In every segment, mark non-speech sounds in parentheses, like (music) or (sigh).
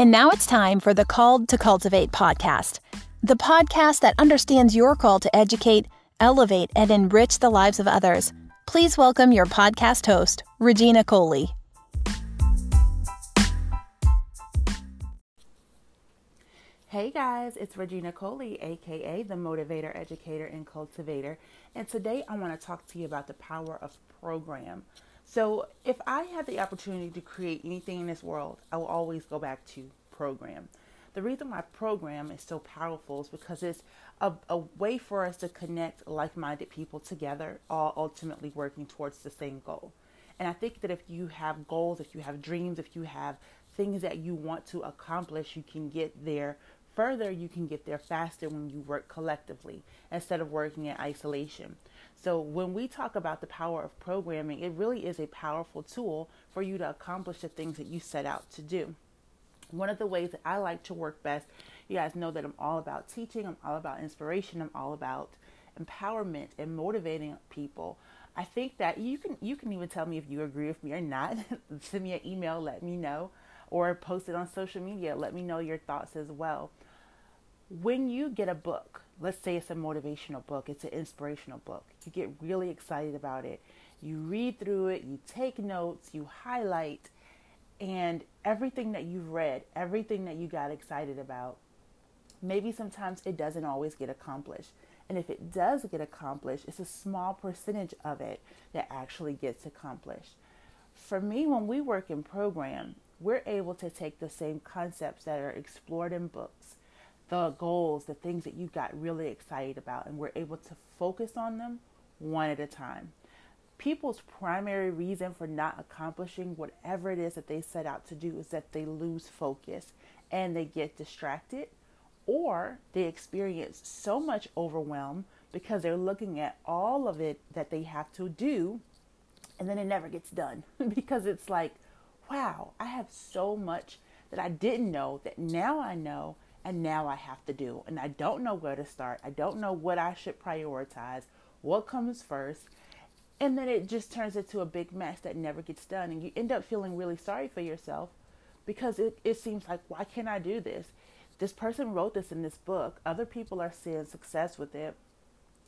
And now it's time for the Called to Cultivate podcast, the podcast that understands your call to educate, elevate, and enrich the lives of others. Please welcome your podcast host, Regina Coley. Hey guys, it's Regina Coley, aka the Motivator, Educator, and Cultivator, and today I want to talk to you about the power of program. So, if I had the opportunity to create anything in this world, I will always go back to program. The reason why program is so powerful is because it's a, a way for us to connect like minded people together, all ultimately working towards the same goal. And I think that if you have goals, if you have dreams, if you have things that you want to accomplish, you can get there further, you can get there faster when you work collectively instead of working in isolation. So, when we talk about the power of programming, it really is a powerful tool for you to accomplish the things that you set out to do. One of the ways that I like to work best, you guys know that I'm all about teaching, I'm all about inspiration, I'm all about empowerment and motivating people. I think that you can you can even tell me if you agree with me or not. (laughs) Send me an email, let me know, or post it on social media. Let me know your thoughts as well when you get a book, let's say it's a motivational book, it's an inspirational book, you get really excited about it. You read through it, you take notes, you highlight, and everything that you've read, everything that you got excited about, maybe sometimes it doesn't always get accomplished. And if it does get accomplished, it's a small percentage of it that actually gets accomplished. For me, when we work in program, we're able to take the same concepts that are explored in books the goals, the things that you got really excited about, and we're able to focus on them one at a time. People's primary reason for not accomplishing whatever it is that they set out to do is that they lose focus and they get distracted or they experience so much overwhelm because they're looking at all of it that they have to do and then it never gets done (laughs) because it's like, wow, I have so much that I didn't know that now I know and now I have to do. And I don't know where to start. I don't know what I should prioritize, what comes first. And then it just turns into a big mess that never gets done. And you end up feeling really sorry for yourself because it, it seems like, why can't I do this? This person wrote this in this book. Other people are seeing success with it,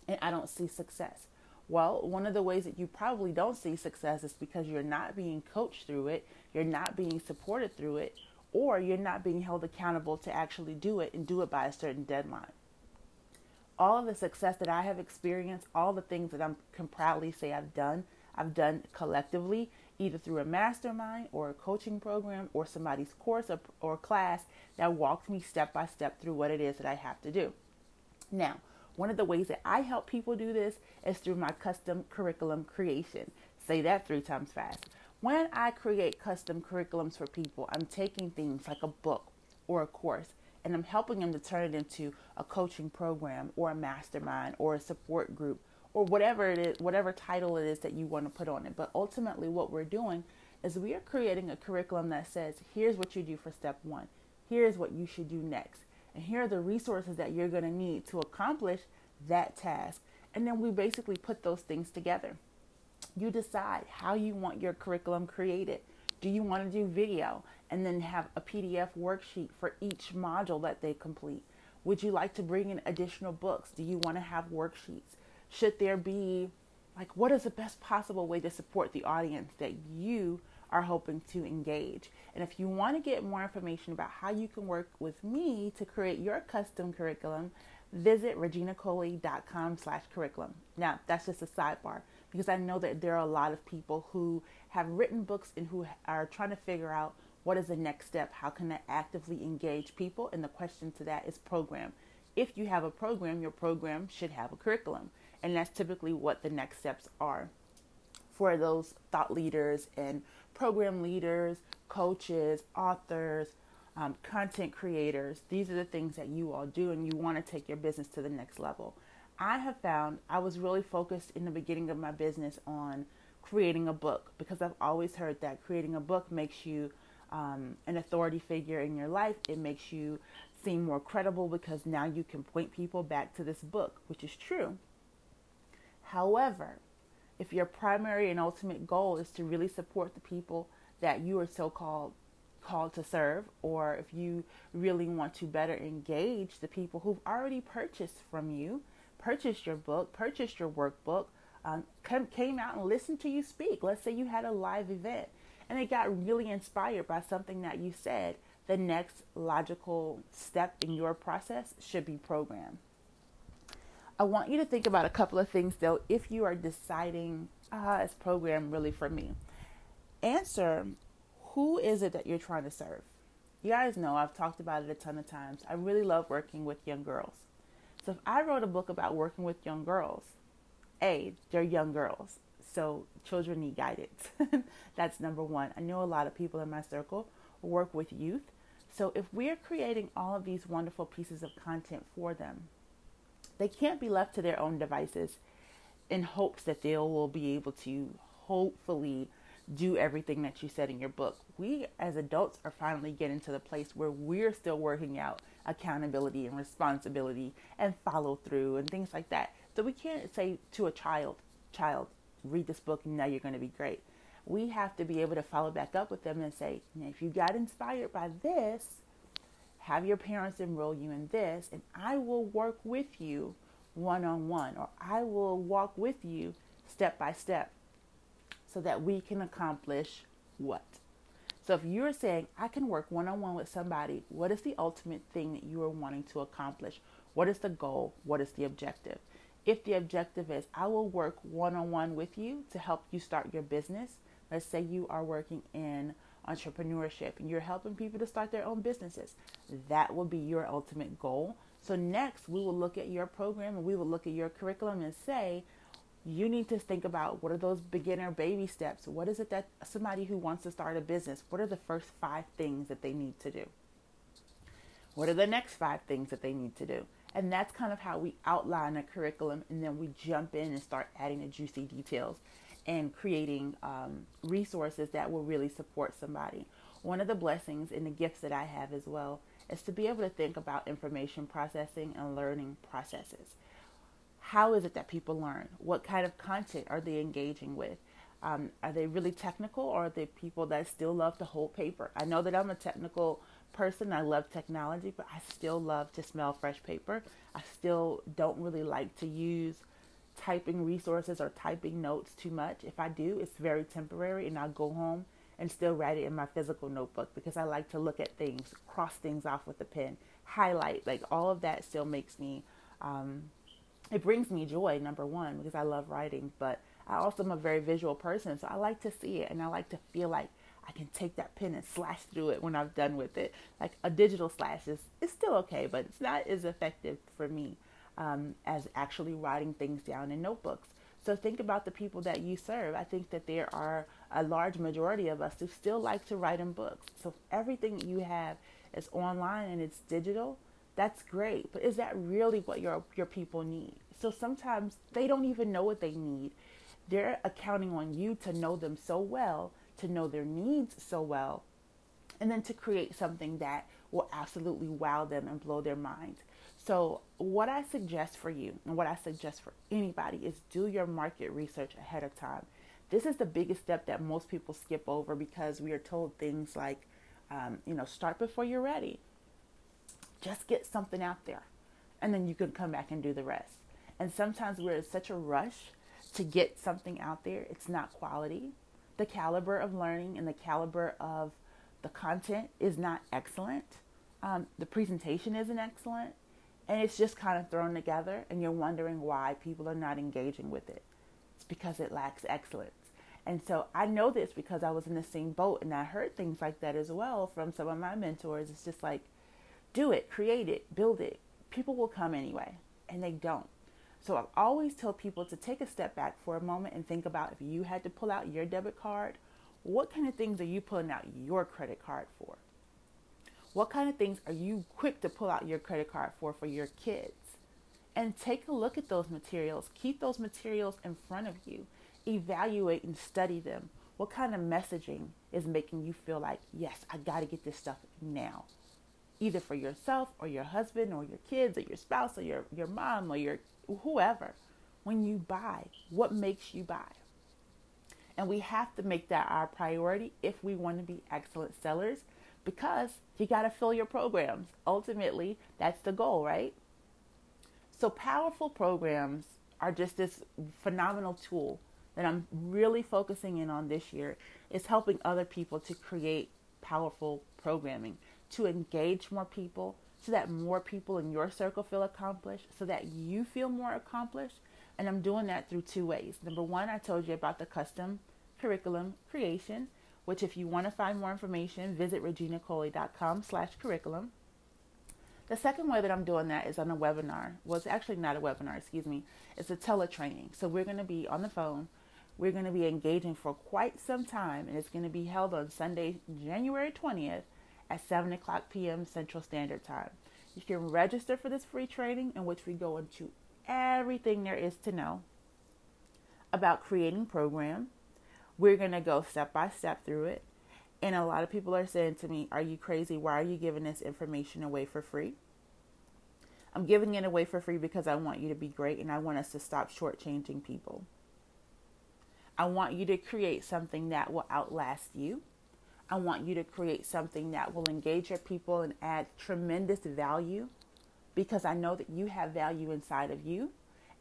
and I don't see success. Well, one of the ways that you probably don't see success is because you're not being coached through it, you're not being supported through it, or you're not being held accountable to actually do it and do it by a certain deadline. All of the success that I have experienced, all the things that I can proudly say I've done, I've done collectively, either through a mastermind or a coaching program or somebody's course or, or class that walked me step by step through what it is that I have to do. Now, one of the ways that I help people do this is through my custom curriculum creation. Say that three times fast. When I create custom curriculums for people, I'm taking things like a book or a course and I'm helping them to turn it into a coaching program or a mastermind or a support group or whatever it is, whatever title it is that you want to put on it. But ultimately, what we're doing is we are creating a curriculum that says, here's what you do for step one, here's what you should do next, and here are the resources that you're going to need to accomplish that task. And then we basically put those things together. You decide how you want your curriculum created. Do you want to do video and then have a PDF worksheet for each module that they complete? Would you like to bring in additional books? Do you want to have worksheets? Should there be, like, what is the best possible way to support the audience that you are hoping to engage? And if you want to get more information about how you can work with me to create your custom curriculum, visit reginacoley.com slash curriculum. Now, that's just a sidebar because I know that there are a lot of people who have written books and who are trying to figure out what is the next step? How can I actively engage people? And the question to that is program. If you have a program, your program should have a curriculum. And that's typically what the next steps are for those thought leaders and program leaders, coaches, authors, um, content creators. These are the things that you all do, and you want to take your business to the next level. I have found I was really focused in the beginning of my business on creating a book because I've always heard that creating a book makes you um, an authority figure in your life. It makes you seem more credible because now you can point people back to this book, which is true. However, if your primary and ultimate goal is to really support the people that you are so called called to serve, or if you really want to better engage the people who've already purchased from you, purchased your book, purchased your workbook, um, came out and listened to you speak. Let's say you had a live event and they got really inspired by something that you said. The next logical step in your process should be program. I want you to think about a couple of things though if you are deciding, ah, program really for me? Answer who is it that you're trying to serve? You guys know I've talked about it a ton of times. I really love working with young girls. So if I wrote a book about working with young girls, A, they're young girls. So children need guidance. (laughs) That's number one. I know a lot of people in my circle work with youth. So if we're creating all of these wonderful pieces of content for them, they can't be left to their own devices in hopes that they will be able to hopefully do everything that you said in your book. We as adults are finally getting to the place where we're still working out accountability and responsibility and follow through and things like that. So we can't say to a child, child, read this book and now you're going to be great. We have to be able to follow back up with them and say, if you got inspired by this, have your parents enroll you in this, and I will work with you one on one, or I will walk with you step by step so that we can accomplish what? So if you're saying, I can work one on one with somebody, what is the ultimate thing that you are wanting to accomplish? What is the goal? What is the objective? If the objective is, I will work one on one with you to help you start your business, let's say you are working in entrepreneurship and you're helping people to start their own businesses, that will be your ultimate goal. So, next, we will look at your program and we will look at your curriculum and say, you need to think about what are those beginner baby steps? What is it that somebody who wants to start a business, what are the first five things that they need to do? What are the next five things that they need to do? And that's kind of how we outline a curriculum and then we jump in and start adding the juicy details and creating um, resources that will really support somebody. One of the blessings and the gifts that I have as well is to be able to think about information processing and learning processes how is it that people learn? What kind of content are they engaging with? Um, are they really technical or are they people that still love to hold paper? I know that I'm a technical person. I love technology, but I still love to smell fresh paper. I still don't really like to use typing resources or typing notes too much. If I do, it's very temporary and I'll go home and still write it in my physical notebook because I like to look at things, cross things off with a pen, highlight, like all of that still makes me um, it brings me joy, number one, because I love writing, but I also am a very visual person. So I like to see it and I like to feel like I can take that pen and slash through it when I'm done with it. Like a digital slash is, is still okay, but it's not as effective for me um, as actually writing things down in notebooks. So think about the people that you serve. I think that there are a large majority of us who still like to write in books. So everything you have is online and it's digital, that's great. But is that really what your your people need? So sometimes they don't even know what they need. They're accounting on you to know them so well, to know their needs so well, and then to create something that will absolutely wow them and blow their mind. So, what I suggest for you and what I suggest for anybody is do your market research ahead of time. This is the biggest step that most people skip over because we are told things like, um, you know, start before you're ready. Just get something out there, and then you can come back and do the rest. And sometimes we're in such a rush to get something out there, it's not quality. The caliber of learning and the caliber of the content is not excellent. Um, the presentation isn't excellent. And it's just kind of thrown together, and you're wondering why people are not engaging with it. It's because it lacks excellence. And so I know this because I was in the same boat and I heard things like that as well from some of my mentors. It's just like, do it, create it, build it. People will come anyway, and they don't. So I always tell people to take a step back for a moment and think about if you had to pull out your debit card, what kind of things are you pulling out your credit card for? What kind of things are you quick to pull out your credit card for for your kids? And take a look at those materials. Keep those materials in front of you. Evaluate and study them. What kind of messaging is making you feel like, yes, I got to get this stuff now? Either for yourself or your husband or your kids or your spouse or your, your mom or your whoever, when you buy, what makes you buy? And we have to make that our priority if we want to be excellent sellers because you got to fill your programs. Ultimately, that's the goal, right? So, powerful programs are just this phenomenal tool that I'm really focusing in on this year is helping other people to create powerful programming, to engage more people so that more people in your circle feel accomplished, so that you feel more accomplished. And I'm doing that through two ways. Number one, I told you about the custom curriculum creation, which if you want to find more information, visit reginacoley.com slash curriculum. The second way that I'm doing that is on a webinar. Well, it's actually not a webinar, excuse me. It's a teletraining. So we're going to be on the phone. We're going to be engaging for quite some time, and it's going to be held on Sunday, January 20th at 7 o'clock p.m. Central Standard Time. You can register for this free training in which we go into everything there is to know about creating program. We're going to go step by step through it. And a lot of people are saying to me, Are you crazy? Why are you giving this information away for free? I'm giving it away for free because I want you to be great and I want us to stop shortchanging people. I want you to create something that will outlast you. I want you to create something that will engage your people and add tremendous value because I know that you have value inside of you.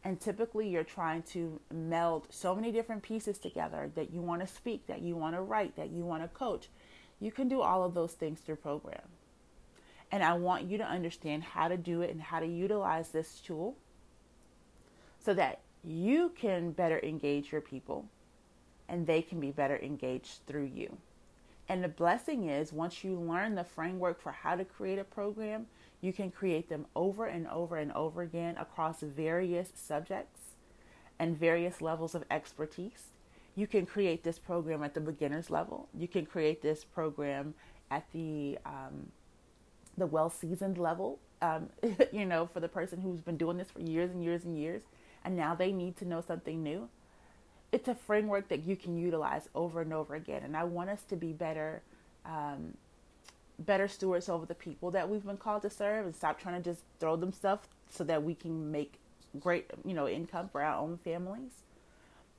And typically, you're trying to meld so many different pieces together that you want to speak, that you want to write, that you want to coach. You can do all of those things through program. And I want you to understand how to do it and how to utilize this tool so that you can better engage your people and they can be better engaged through you. And the blessing is once you learn the framework for how to create a program, you can create them over and over and over again across various subjects and various levels of expertise. You can create this program at the beginner's level. You can create this program at the um, the well seasoned level. Um, (laughs) you know, for the person who's been doing this for years and years and years, and now they need to know something new it's a framework that you can utilize over and over again. And I want us to be better, um, better stewards over the people that we've been called to serve, and stop trying to just throw them stuff so that we can make great, you know, income for our own families.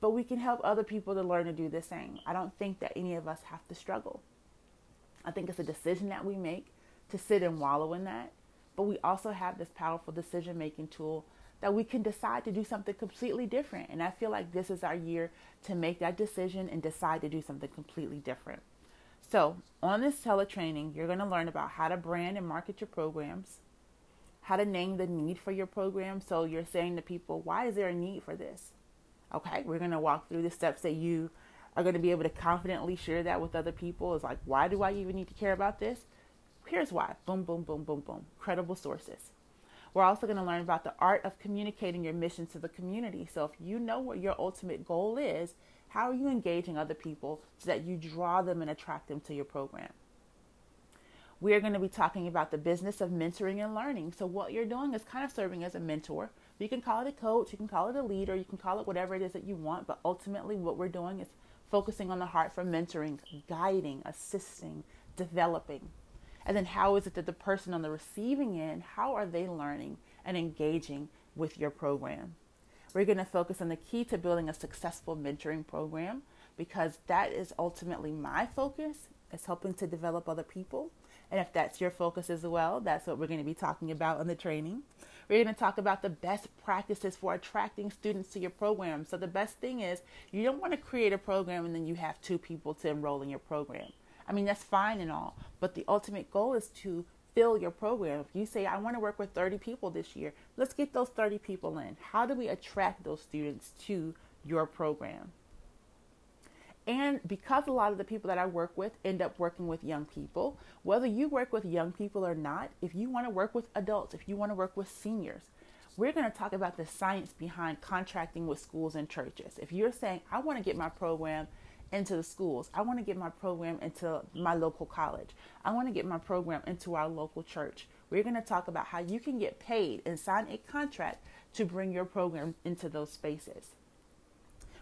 But we can help other people to learn to do the same. I don't think that any of us have to struggle. I think it's a decision that we make to sit and wallow in that. But we also have this powerful decision making tool that we can decide to do something completely different. And I feel like this is our year to make that decision and decide to do something completely different. So, on this teletraining, you're going to learn about how to brand and market your programs, how to name the need for your program. So, you're saying to people, why is there a need for this? Okay, we're going to walk through the steps that you are going to be able to confidently share that with other people. Is like, why do I even need to care about this? Here's why. Boom, boom, boom, boom, boom. Credible sources. We're also going to learn about the art of communicating your mission to the community. So, if you know what your ultimate goal is, how are you engaging other people so that you draw them and attract them to your program? We are going to be talking about the business of mentoring and learning. So, what you're doing is kind of serving as a mentor. You can call it a coach, you can call it a leader, you can call it whatever it is that you want, but ultimately, what we're doing is focusing on the heart for mentoring, guiding, assisting, developing. And then how is it that the person on the receiving end, how are they learning and engaging with your program? We're going to focus on the key to building a successful mentoring program because that is ultimately my focus is helping to develop other people. And if that's your focus as well, that's what we're going to be talking about in the training. We're going to talk about the best practices for attracting students to your program. So the best thing is you don't want to create a program and then you have two people to enroll in your program. I mean, that's fine and all, but the ultimate goal is to fill your program. If you say, I want to work with 30 people this year, let's get those 30 people in. How do we attract those students to your program? And because a lot of the people that I work with end up working with young people, whether you work with young people or not, if you want to work with adults, if you want to work with seniors, we're going to talk about the science behind contracting with schools and churches. If you're saying, I want to get my program into the schools. I want to get my program into my local college. I want to get my program into our local church. We're going to talk about how you can get paid and sign a contract to bring your program into those spaces.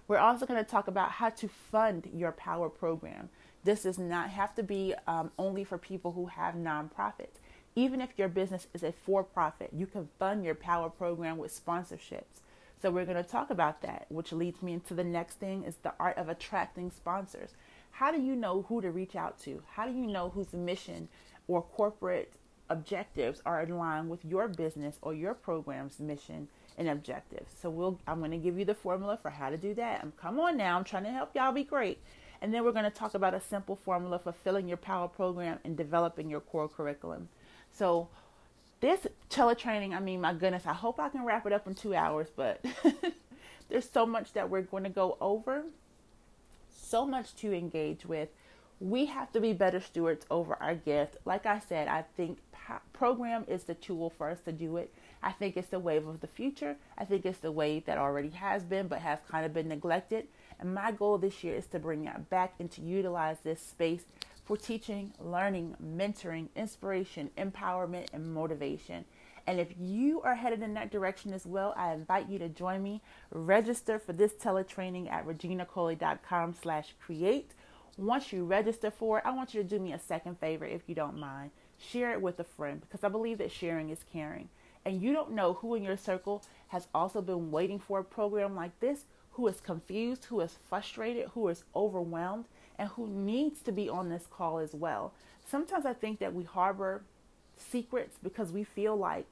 We're also going to talk about how to fund your power program. This does not have to be um, only for people who have nonprofits. Even if your business is a for profit, you can fund your power program with sponsorships. So we're going to talk about that, which leads me into the next thing is the art of attracting sponsors. How do you know who to reach out to? How do you know whose mission or corporate objectives are in line with your business or your program's mission and objectives? So we'll I'm going to give you the formula for how to do that. I'm come on now, I'm trying to help y'all be great. And then we're going to talk about a simple formula for filling your power program and developing your core curriculum. So this teletraining, I mean, my goodness, I hope I can wrap it up in two hours, but (laughs) there's so much that we're going to go over, so much to engage with. We have to be better stewards over our gift. Like I said, I think program is the tool for us to do it. I think it's the wave of the future. I think it's the wave that already has been, but has kind of been neglected. And my goal this year is to bring that back and to utilize this space for teaching, learning, mentoring, inspiration, empowerment, and motivation. And if you are headed in that direction as well, I invite you to join me. Register for this teletraining at reginacoley.com slash create. Once you register for it, I want you to do me a second favor if you don't mind. Share it with a friend because I believe that sharing is caring. And you don't know who in your circle has also been waiting for a program like this who is confused, who is frustrated, who is overwhelmed, and who needs to be on this call as well. Sometimes I think that we harbor secrets because we feel like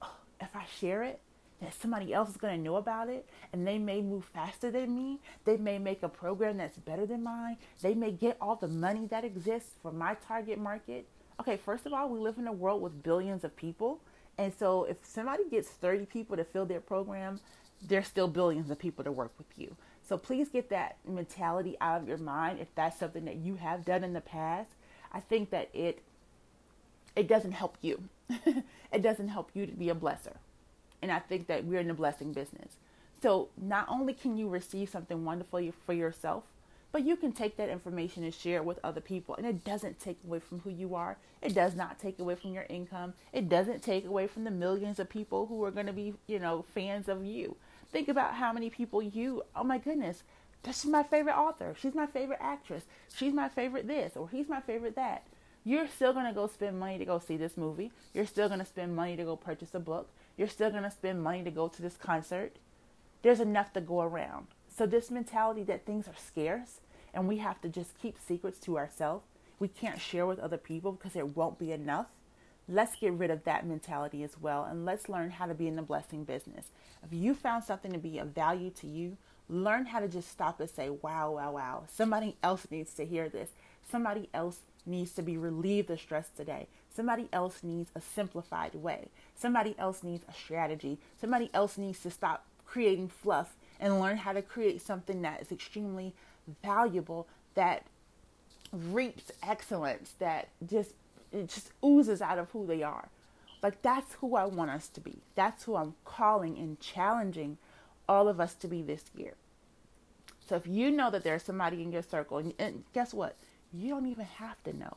oh, if I share it, that somebody else is going to know about it and they may move faster than me. They may make a program that's better than mine. They may get all the money that exists for my target market. Okay, first of all, we live in a world with billions of people. And so if somebody gets 30 people to fill their program, there's still billions of people to work with you. So please get that mentality out of your mind if that's something that you have done in the past. I think that it it doesn't help you. (laughs) it doesn't help you to be a blesser. And I think that we're in the blessing business. So not only can you receive something wonderful for yourself, but you can take that information and share it with other people. And it doesn't take away from who you are. It does not take away from your income. It doesn't take away from the millions of people who are going to be, you know, fans of you. Think about how many people you, oh my goodness, this is my favorite author. She's my favorite actress. She's my favorite this, or he's my favorite that. You're still going to go spend money to go see this movie. You're still going to spend money to go purchase a book. You're still going to spend money to go to this concert. There's enough to go around. So, this mentality that things are scarce and we have to just keep secrets to ourselves, we can't share with other people because it won't be enough. Let's get rid of that mentality as well and let's learn how to be in the blessing business. If you found something to be of value to you, learn how to just stop and say, wow, wow, wow. Somebody else needs to hear this. Somebody else needs to be relieved of stress today. Somebody else needs a simplified way. Somebody else needs a strategy. Somebody else needs to stop creating fluff and learn how to create something that is extremely valuable, that reaps excellence, that just it just oozes out of who they are. Like that's who I want us to be. That's who I'm calling and challenging all of us to be this year. So if you know that there's somebody in your circle, and, and guess what? You don't even have to know.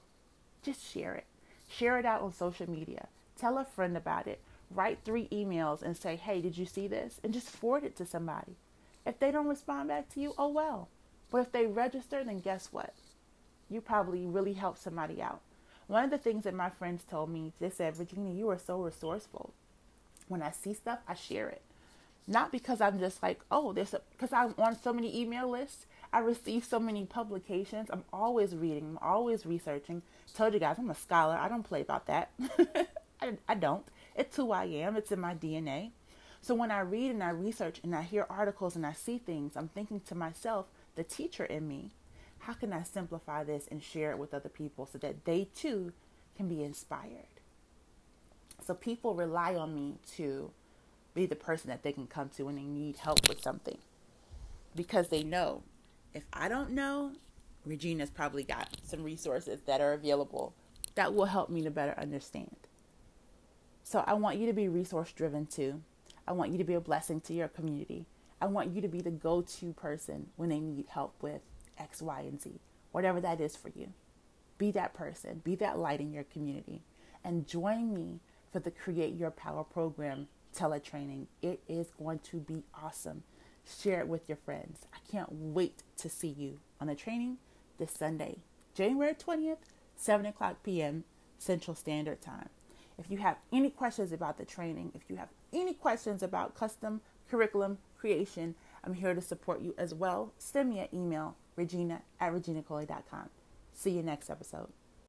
Just share it. Share it out on social media. Tell a friend about it. Write three emails and say, hey, did you see this? And just forward it to somebody. If they don't respond back to you, oh well. But if they register, then guess what? You probably really helped somebody out. One of the things that my friends told me, they said, Regina, you are so resourceful. When I see stuff, I share it. Not because I'm just like, oh, there's because I'm on so many email lists. I receive so many publications. I'm always reading. I'm always researching. Told you guys, I'm a scholar. I don't play about that. (laughs) I, I don't. It's who I am. It's in my DNA. So when I read and I research and I hear articles and I see things, I'm thinking to myself, the teacher in me, how can I simplify this and share it with other people so that they too can be inspired? So people rely on me to be the person that they can come to when they need help with something because they know if I don't know, Regina's probably got some resources that are available that will help me to better understand. So I want you to be resource driven too. I want you to be a blessing to your community. I want you to be the go to person when they need help with X, Y, and Z, whatever that is for you. Be that person, be that light in your community, and join me for the Create Your Power program teletraining. It is going to be awesome. Share it with your friends. I can't wait to see you on the training this Sunday, January 20th, 7 o'clock p.m. Central Standard Time. If you have any questions about the training, if you have any questions about custom curriculum creation, I'm here to support you as well. Send me an email, regina at reginacoley.com. See you next episode.